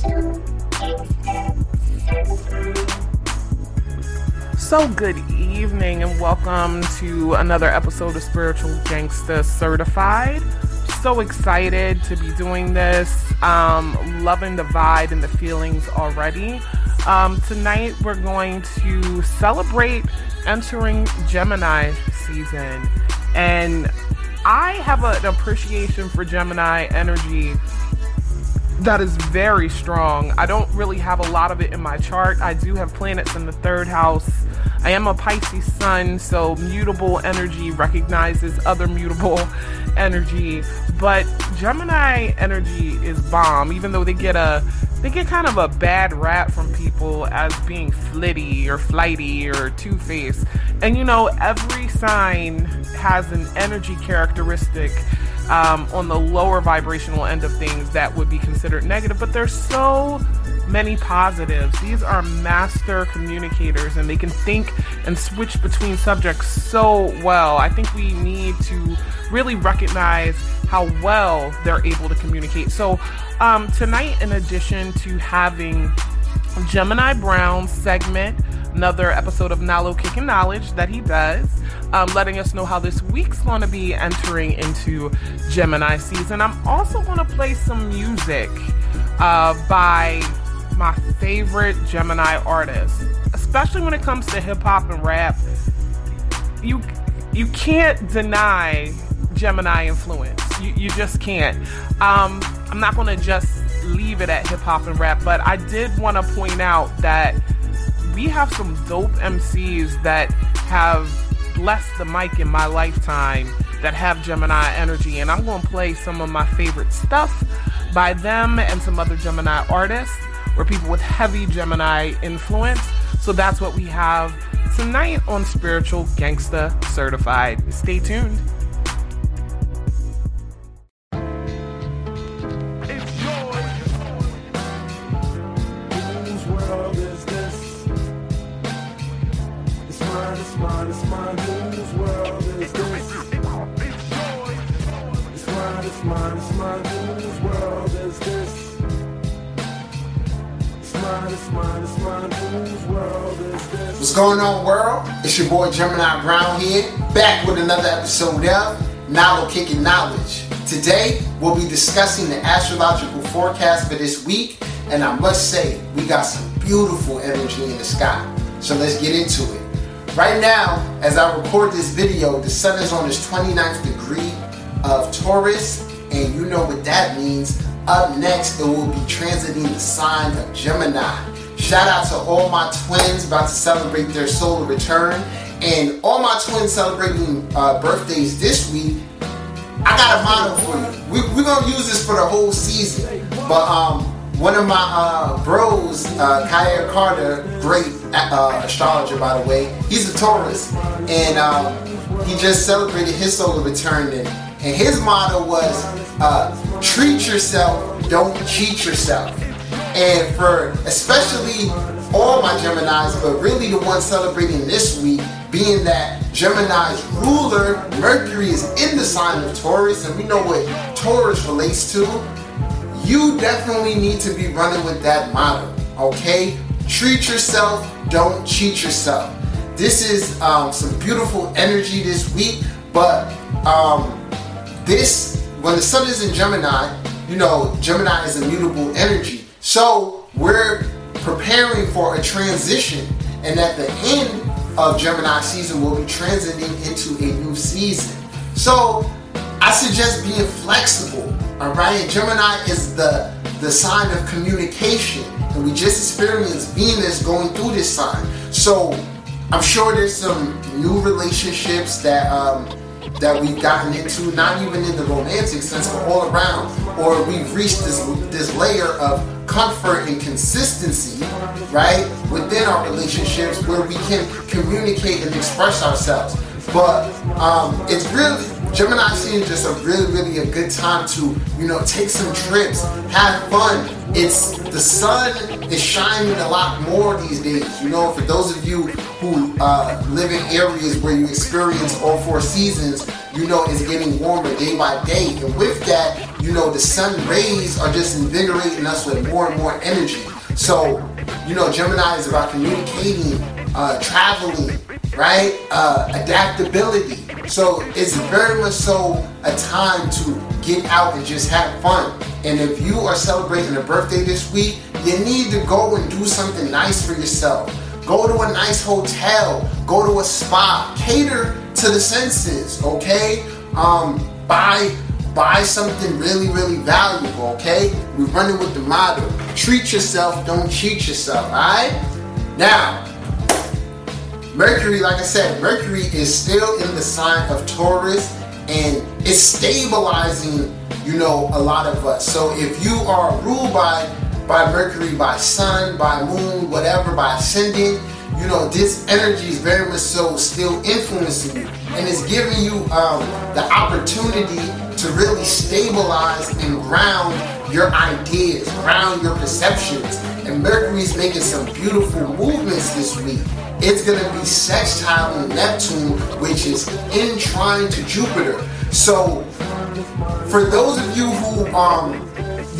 So, good evening, and welcome to another episode of Spiritual Gangsta Certified. So excited to be doing this. Um, loving the vibe and the feelings already. Um, tonight, we're going to celebrate entering Gemini season. And I have an appreciation for Gemini energy that is very strong. I don't really have a lot of it in my chart. I do have planets in the third house. I am a Pisces sun, so mutable energy recognizes other mutable energy. But Gemini energy is bomb, even though they get a they get kind of a bad rap from people as being flitty or flighty or two faced. And you know, every sign has an energy characteristic um, on the lower vibrational end of things that would be considered negative, but there's so many positives. These are master communicators and they can think and switch between subjects so well. I think we need to really recognize how well they're able to communicate. So, um, tonight, in addition to having Gemini Brown's segment, another episode of Nalo Kicking Knowledge that he does, um, letting us know how this week's going to be entering into Gemini season. I'm also going to play some music uh, by my favorite Gemini artists, especially when it comes to hip hop and rap. You you can't deny Gemini influence. You, you just can't. Um, I'm not going to just leave it at hip hop and rap, but I did want to point out that we have some dope MCs that have blessed the mic in my lifetime that have Gemini energy, and I'm going to play some of my favorite stuff by them and some other Gemini artists or people with heavy Gemini influence. So that's what we have tonight on Spiritual Gangsta Certified. Stay tuned. Going on, world? It's your boy Gemini Brown here, back with another episode of Nalo Kicking Knowledge. Today, we'll be discussing the astrological forecast for this week, and I must say, we got some beautiful energy in the sky. So let's get into it. Right now, as I record this video, the sun is on its 29th degree of Taurus, and you know what that means. Up next, it will be transiting the sign of Gemini. Shout out to all my twins about to celebrate their solar return, and all my twins celebrating uh, birthdays this week. I got a motto for you. We, we're gonna use this for the whole season, but um, one of my uh, bros, uh, Kyer Carter, great uh, astrologer by the way, he's a Taurus, and um, he just celebrated his solar return, and, and his motto was uh, treat yourself, don't cheat yourself. And for especially all my Geminis, but really the one celebrating this week, being that Gemini's ruler, Mercury, is in the sign of Taurus, and we know what Taurus relates to, you definitely need to be running with that motto, okay? Treat yourself, don't cheat yourself. This is um, some beautiful energy this week, but um, this, when the sun is in Gemini, you know, Gemini is immutable energy. So we're preparing for a transition, and at the end of Gemini season, we'll be transiting into a new season. So I suggest being flexible. All right, Gemini is the the sign of communication, and we just experienced Venus going through this sign. So I'm sure there's some new relationships that um, that we've gotten into, not even in the romantic sense, but all around, or we've reached this this layer of comfort and consistency, right, within our relationships where we can communicate and express ourselves. But um, it's really Gemini seems just a really, really a good time to, you know, take some trips, have fun. It's the sun is shining a lot more these days. You know, for those of you who uh, live in areas where you experience all four seasons, you know, is getting warmer day by day. And with that, you know, the sun rays are just invigorating us with more and more energy. So, you know, Gemini is about communicating, uh, traveling, right? Uh, adaptability. So it's very much so a time to get out and just have fun. And if you are celebrating a birthday this week, you need to go and do something nice for yourself. Go to a nice hotel, go to a spa, cater to the senses, okay? Um, buy buy something really, really valuable, okay? We're running with the motto. Treat yourself, don't cheat yourself, alright? Now, Mercury, like I said, Mercury is still in the sign of Taurus and it's stabilizing, you know, a lot of us. So if you are ruled by by Mercury, by Sun, by Moon, whatever, by ascending, you know, this energy is very much so still influencing you. And it's giving you um, the opportunity to really stabilize and ground your ideas, ground your perceptions. And Mercury's making some beautiful movements this week. It's going to be sextile in Neptune, which is in trine to Jupiter. So, for those of you who um,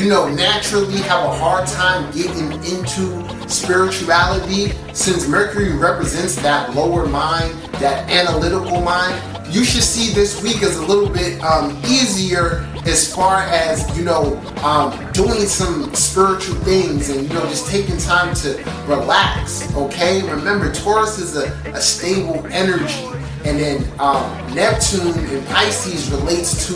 you know, naturally have a hard time getting into spirituality, since Mercury represents that lower mind, that analytical mind, you should see this week as a little bit um, easier as far as, you know, um, doing some spiritual things and, you know, just taking time to relax, okay? Remember, Taurus is a, a stable energy. And then um, Neptune and Pisces relates to,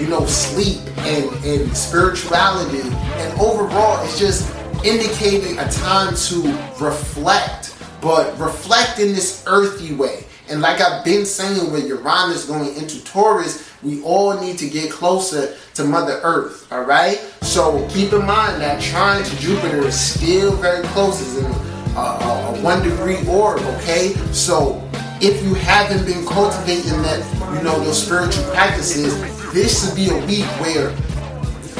you know, sleep and, and spirituality. And overall, it's just indicating a time to reflect, but reflect in this earthy way. And like I've been saying, with Uranus going into Taurus, we all need to get closer to Mother Earth, all right? So keep in mind that trine to Jupiter is still very close. It's in a, a, a one degree orb, okay? So if you haven't been cultivating that, you know, those spiritual practices, this would be a week where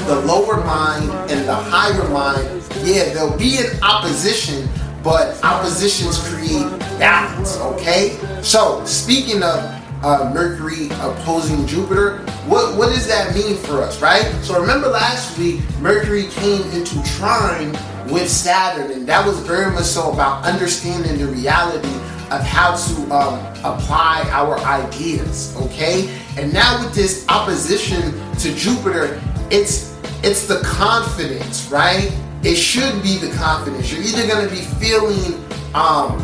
the lower mind and the higher mind, yeah, there'll be an opposition, but oppositions create balance, okay? So, speaking of uh, Mercury opposing Jupiter, what, what does that mean for us, right? So, remember last week, Mercury came into trine with Saturn, and that was very much so about understanding the reality of how to um, apply our ideas, okay? And now with this opposition to Jupiter, it's it's the confidence, right? It should be the confidence. You're either gonna be feeling, um,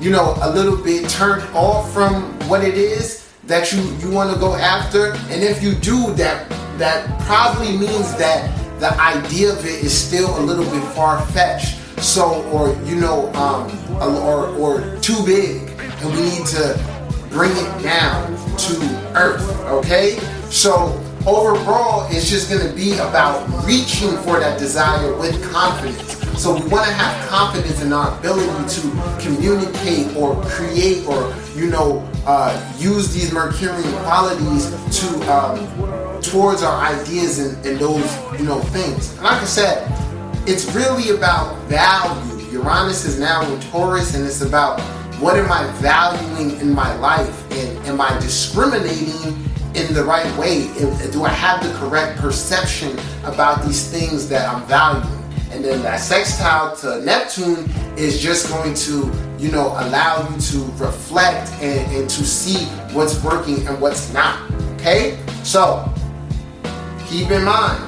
you know, a little bit turned off from what it is that you you want to go after, and if you do, that that probably means that the idea of it is still a little bit far fetched. So, or you know, um, or or too big, and we need to bring it down to earth. Okay, so overall, it's just going to be about reaching for that desire with confidence. So we want to have confidence in our ability to communicate or create or, you know, uh, use these Mercurian qualities to um, towards our ideas and, and those, you know, things. And like I said, it's really about value. Uranus is now in Taurus, and it's about what am I valuing in my life, and am I discriminating in the right way? Do I have the correct perception about these things that I'm valuing? And then that sextile to Neptune is just going to, you know, allow you to reflect and, and to see what's working and what's not. Okay? So, keep in mind,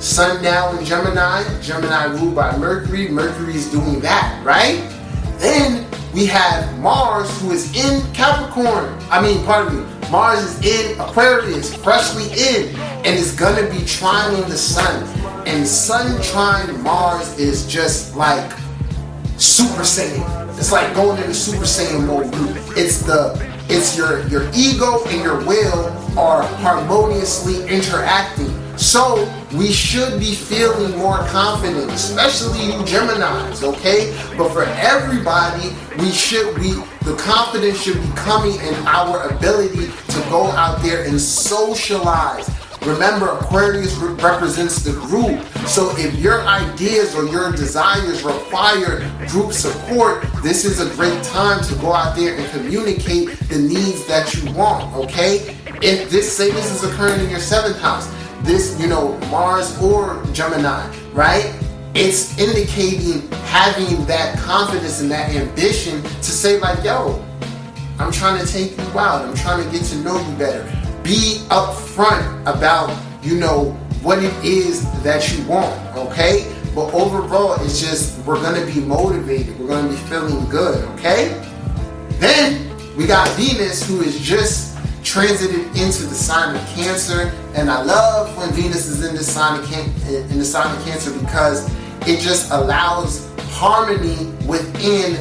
Sun now in Gemini, Gemini ruled by Mercury, Mercury is doing that, right? Then we have Mars who is in Capricorn. I mean, pardon me, Mars is in Aquarius, freshly in, and is gonna be trining the Sun. And Sun trine Mars is just like Super Saiyan. It's like going into Super Saiyan mode. It's the it's your your ego and your will are harmoniously interacting. So we should be feeling more confident, especially you Geminis, okay? But for everybody, we should be the confidence should be coming in our ability to go out there and socialize. Remember, Aquarius re- represents the group. So if your ideas or your desires require group support, this is a great time to go out there and communicate the needs that you want, okay? If this, this is occurring in your seventh house, this, you know, Mars or Gemini, right? It's indicating having that confidence and that ambition to say, like, yo, I'm trying to take you out. I'm trying to get to know you better. Be upfront about, you know, what it is that you want, okay? But overall, it's just we're gonna be motivated. We're gonna be feeling good, okay? Then we got Venus, who is just transited into the sign of Cancer, and I love when Venus is in the sign of can- in the sign of Cancer because it just allows harmony within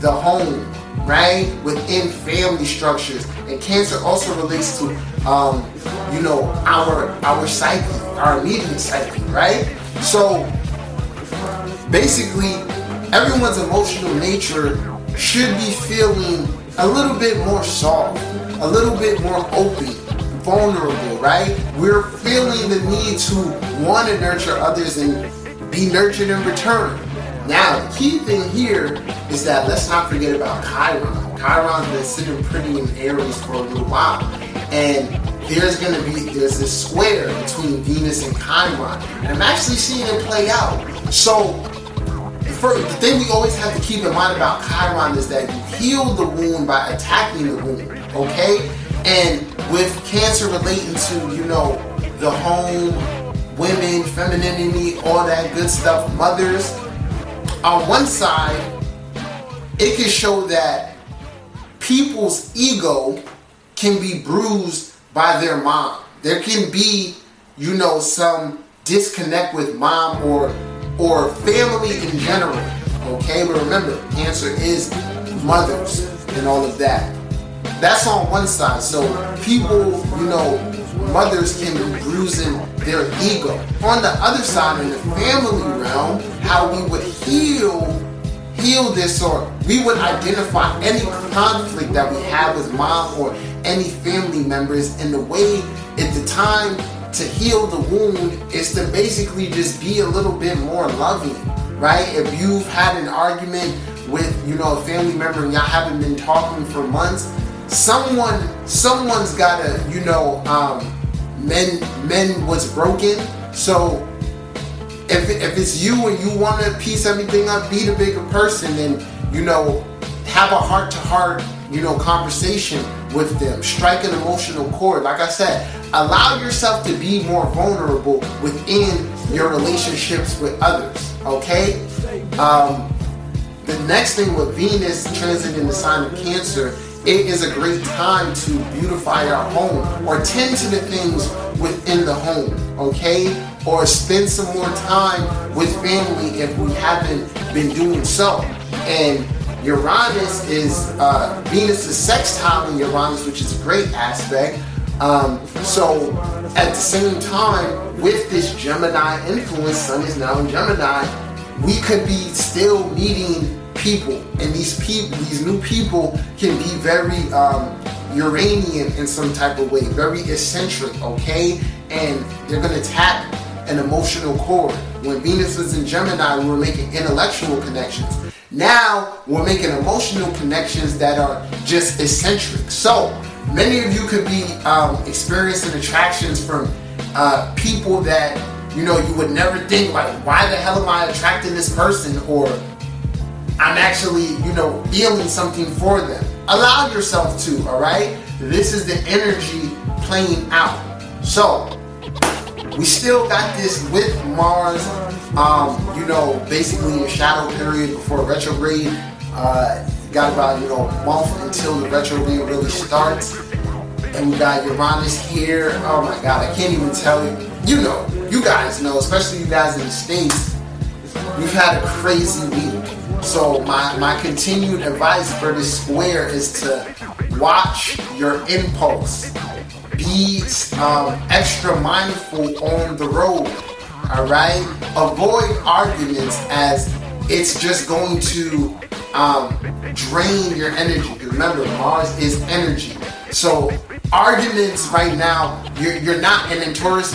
the home, right? Within family structures, and Cancer also relates to, um, you know, our our psyche, our immediate psyche, right? So basically everyone's emotional nature should be feeling a little bit more soft, a little bit more open, vulnerable, right? We're feeling the need to want to nurture others and be nurtured in return. Now, the key thing here is that let's not forget about Chiron. Chiron's been sitting pretty in Aries for a little while. And there's gonna be there's this square between Venus and Chiron. And I'm actually seeing it play out. So the thing we always have to keep in mind about Chiron is that you heal the wound by attacking the wound, okay? And with Cancer relating to, you know, the home, women, femininity, all that good stuff, mothers, on one side, it can show that people's ego can be bruised by their mom. There can be, you know, some disconnect with mom or or family in general. Okay, but remember, cancer is mothers and all of that. That's on one side. So people, you know, mothers can be bruising their ego. On the other side, in the family realm, how we would heal this or we would identify any conflict that we have with mom or any family members. And the way at the time to heal the wound is to basically just be a little bit more loving right? If you've had an argument with you know a family member and y'all haven't been talking for months someone someone's gotta you know um men men was broken. So if, if it's you and you want to piece everything up, be the bigger person and, you know, have a heart to heart, you know, conversation with them. Strike an emotional chord. Like I said, allow yourself to be more vulnerable within your relationships with others. Okay? Um, the next thing with Venus transiting the sign of Cancer, it is a great time to beautify our home or tend to the things within the home, okay? Or spend some more time with family if we haven't been doing so. And Uranus is uh, Venus is sextile in Uranus, which is a great aspect. Um, so at the same time, with this Gemini influence, Sun is now in Gemini, we could be still meeting people, and these people, these new people, can be very um, Uranian in some type of way, very eccentric, okay? And they're gonna tap an emotional chord. When Venus was in Gemini, we were making intellectual connections. Now we're making emotional connections that are just eccentric. So many of you could be um, experiencing attractions from uh, people that you know you would never think like, why the hell am I attracting this person? Or I'm actually, you know, feeling something for them. Allow yourself to, all right? This is the energy playing out. So, we still got this with Mars, um, you know, basically a shadow period before retrograde. Uh, got about, you know, a month until the retrograde really starts. And we got Uranus here. Oh my God, I can't even tell you. You know, you guys know, especially you guys in the States, we've had a crazy week. So my, my continued advice for this square is to watch your impulse. Be um, extra mindful on the road. All right. Avoid arguments as it's just going to um, drain your energy. Remember, Mars is energy. So arguments right now, you're, you're not, and then Taurus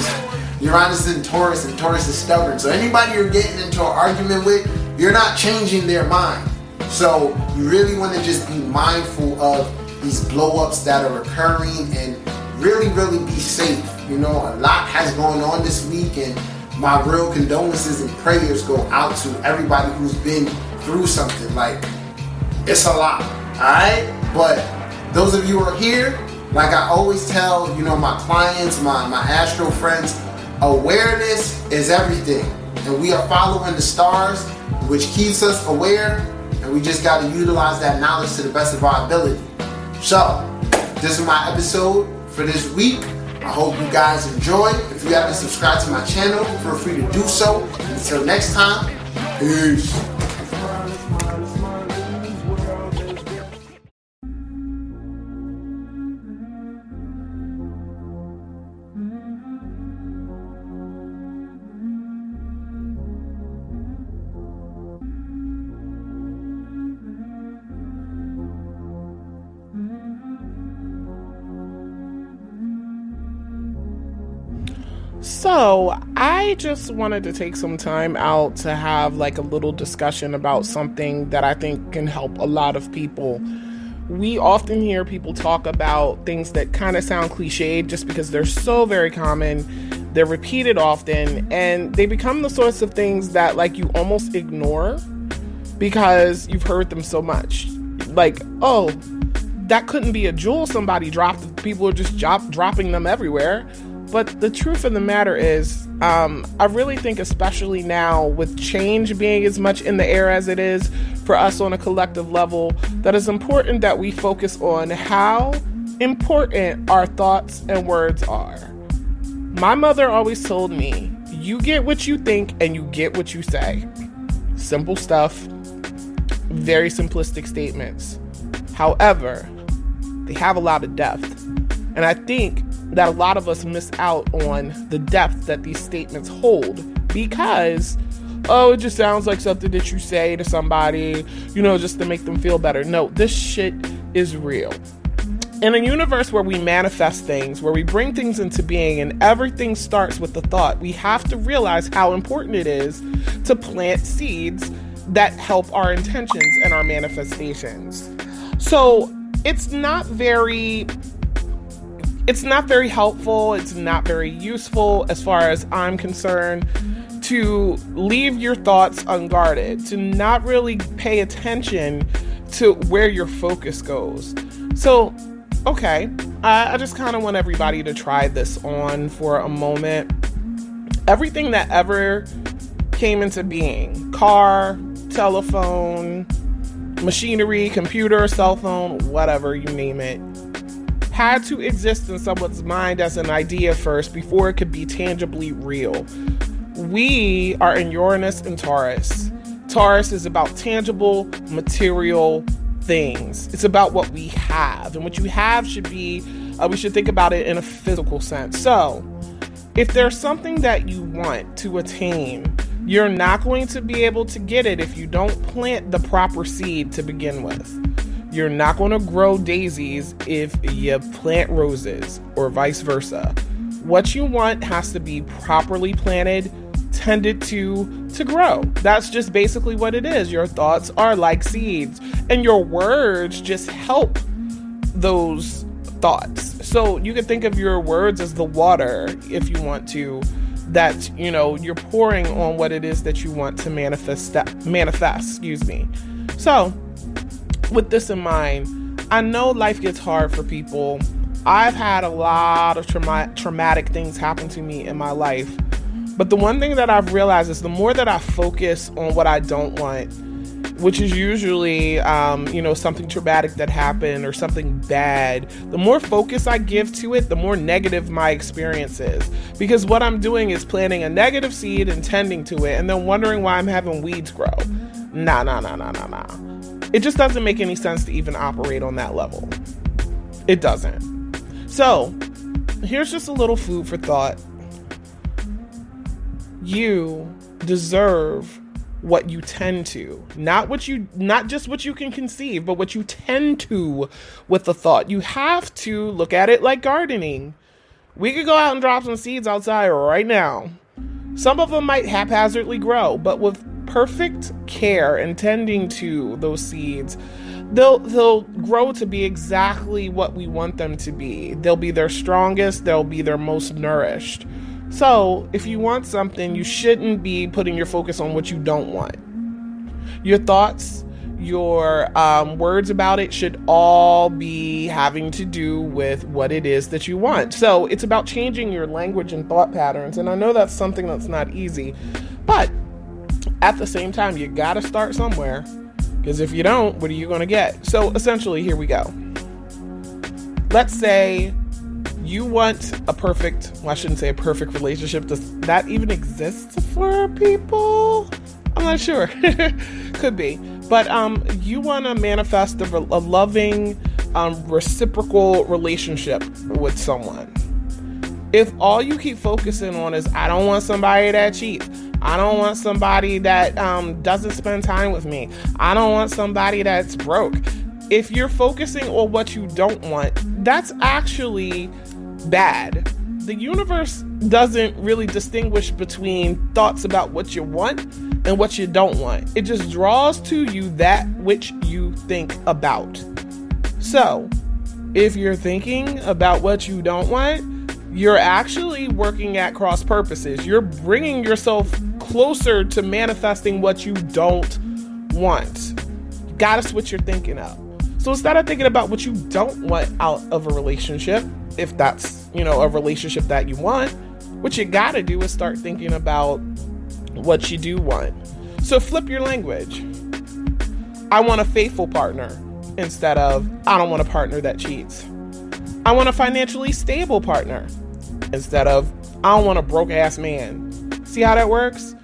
Uranus is in Taurus, and Taurus is stubborn. So anybody you're getting into an argument with, you're not changing their mind. So you really want to just be mindful of these blowups that are occurring and really, really be safe. You know, a lot has gone on this week, and my real condolences and prayers go out to everybody who's been through something. Like, it's a lot, alright? But those of you who are here, like I always tell, you know, my clients, my, my astro friends, awareness is everything. And we are following the stars, which keeps us aware, and we just got to utilize that knowledge to the best of our ability. So, this is my episode for this week. I hope you guys enjoy. If you haven't subscribed to my channel, feel free to do so. Until next time, peace. So, I just wanted to take some time out to have like a little discussion about something that I think can help a lot of people. We often hear people talk about things that kind of sound cliched just because they're so very common, they're repeated often, and they become the sorts of things that like you almost ignore because you've heard them so much. Like, oh, that couldn't be a jewel somebody dropped. People are just drop, dropping them everywhere. But the truth of the matter is, um, I really think, especially now with change being as much in the air as it is for us on a collective level, that it's important that we focus on how important our thoughts and words are. My mother always told me, you get what you think and you get what you say. Simple stuff, very simplistic statements. However, they have a lot of depth. And I think that a lot of us miss out on the depth that these statements hold because oh it just sounds like something that you say to somebody you know just to make them feel better no this shit is real in a universe where we manifest things, where we bring things into being, and everything starts with the thought, we have to realize how important it is to plant seeds that help our intentions and our manifestations. So it's not very it's not very helpful, it's not very useful as far as I'm concerned to leave your thoughts unguarded, to not really pay attention to where your focus goes. So, okay, I, I just kind of want everybody to try this on for a moment. Everything that ever came into being car, telephone, machinery, computer, cell phone, whatever you name it had to exist in someone's mind as an idea first before it could be tangibly real. We are in Uranus and Taurus. Taurus is about tangible, material things. It's about what we have. And what you have should be, uh, we should think about it in a physical sense. So, if there's something that you want to attain, you're not going to be able to get it if you don't plant the proper seed to begin with. You're not going to grow daisies if you plant roses, or vice versa. What you want has to be properly planted, tended to to grow. That's just basically what it is. Your thoughts are like seeds, and your words just help those thoughts. So you can think of your words as the water if you want to that you know you're pouring on what it is that you want to manifest manifest excuse me so with this in mind, I know life gets hard for people. I've had a lot of trauma- traumatic things happen to me in my life. But the one thing that I've realized is the more that I focus on what I don't want, which is usually, um, you know, something traumatic that happened or something bad, the more focus I give to it, the more negative my experience is. Because what I'm doing is planting a negative seed and tending to it and then wondering why I'm having weeds grow. Nah, nah, nah, nah, nah, nah. It just doesn't make any sense to even operate on that level. It doesn't. So, here's just a little food for thought. You deserve what you tend to not what you not just what you can conceive but what you tend to with the thought you have to look at it like gardening we could go out and drop some seeds outside right now some of them might haphazardly grow but with perfect care and tending to those seeds they'll they'll grow to be exactly what we want them to be they'll be their strongest they'll be their most nourished so, if you want something, you shouldn't be putting your focus on what you don't want. Your thoughts, your um, words about it should all be having to do with what it is that you want. So, it's about changing your language and thought patterns. And I know that's something that's not easy, but at the same time, you got to start somewhere. Because if you don't, what are you going to get? So, essentially, here we go. Let's say you want a perfect, well, I shouldn't say a perfect relationship. Does that even exist for people? I'm not sure. Could be. But um, you want to manifest a, a loving, um, reciprocal relationship with someone. If all you keep focusing on is, I don't want somebody that cheats, I don't want somebody that um, doesn't spend time with me, I don't want somebody that's broke. If you're focusing on what you don't want, that's actually bad. The universe doesn't really distinguish between thoughts about what you want and what you don't want. It just draws to you that which you think about. So, if you're thinking about what you don't want, you're actually working at cross purposes. You're bringing yourself closer to manifesting what you don't want. You gotta switch your thinking up. So instead of thinking about what you don't want out of a relationship, if that's, you know, a relationship that you want, what you gotta do is start thinking about what you do want. So flip your language. I want a faithful partner instead of I don't want a partner that cheats. I want a financially stable partner instead of I don't want a broke ass man. See how that works?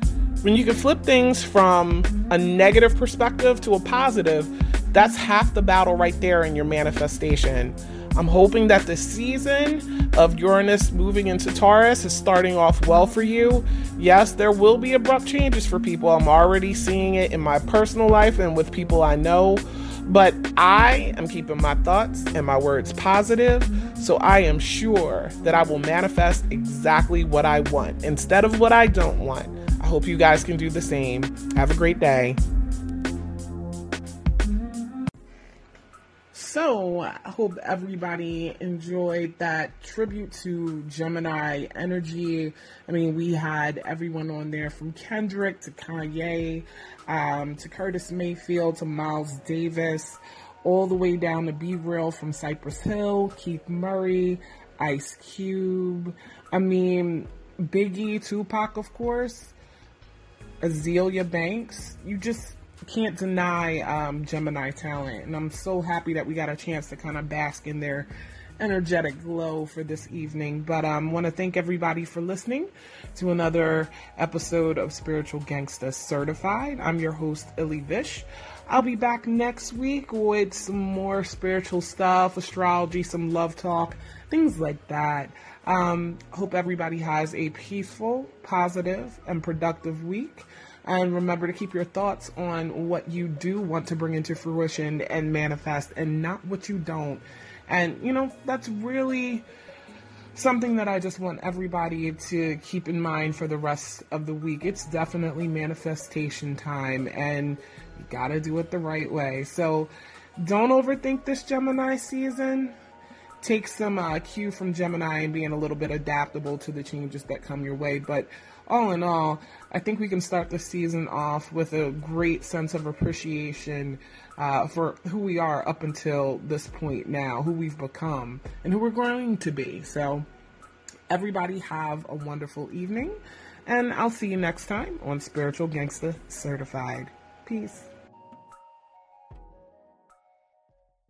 When you can flip things from a negative perspective to a positive, that's half the battle right there in your manifestation. I'm hoping that the season of Uranus moving into Taurus is starting off well for you. Yes, there will be abrupt changes for people. I'm already seeing it in my personal life and with people I know. But I am keeping my thoughts and my words positive, so I am sure that I will manifest exactly what I want instead of what I don't want. Hope you guys can do the same. Have a great day. So, I hope everybody enjoyed that tribute to Gemini energy. I mean, we had everyone on there from Kendrick to Kanye um, to Curtis Mayfield to Miles Davis, all the way down to B-Real from Cypress Hill, Keith Murray, Ice Cube. I mean, Biggie, Tupac, of course, Azealia Banks. You just can't deny um, Gemini talent, and I'm so happy that we got a chance to kind of bask in their energetic glow for this evening. But I um, want to thank everybody for listening to another episode of Spiritual Gangsta Certified. I'm your host, Illy Vish. I'll be back next week with some more spiritual stuff, astrology, some love talk, things like that. Um, hope everybody has a peaceful, positive, and productive week. And remember to keep your thoughts on what you do want to bring into fruition and manifest and not what you don't. And, you know, that's really something that I just want everybody to keep in mind for the rest of the week. It's definitely manifestation time and you gotta do it the right way. So don't overthink this Gemini season. Take some uh, cue from Gemini and being a little bit adaptable to the changes that come your way. But all in all, I think we can start the season off with a great sense of appreciation uh, for who we are up until this point now, who we've become, and who we're going to be. So, everybody have a wonderful evening, and I'll see you next time on Spiritual Gangsta Certified. Peace.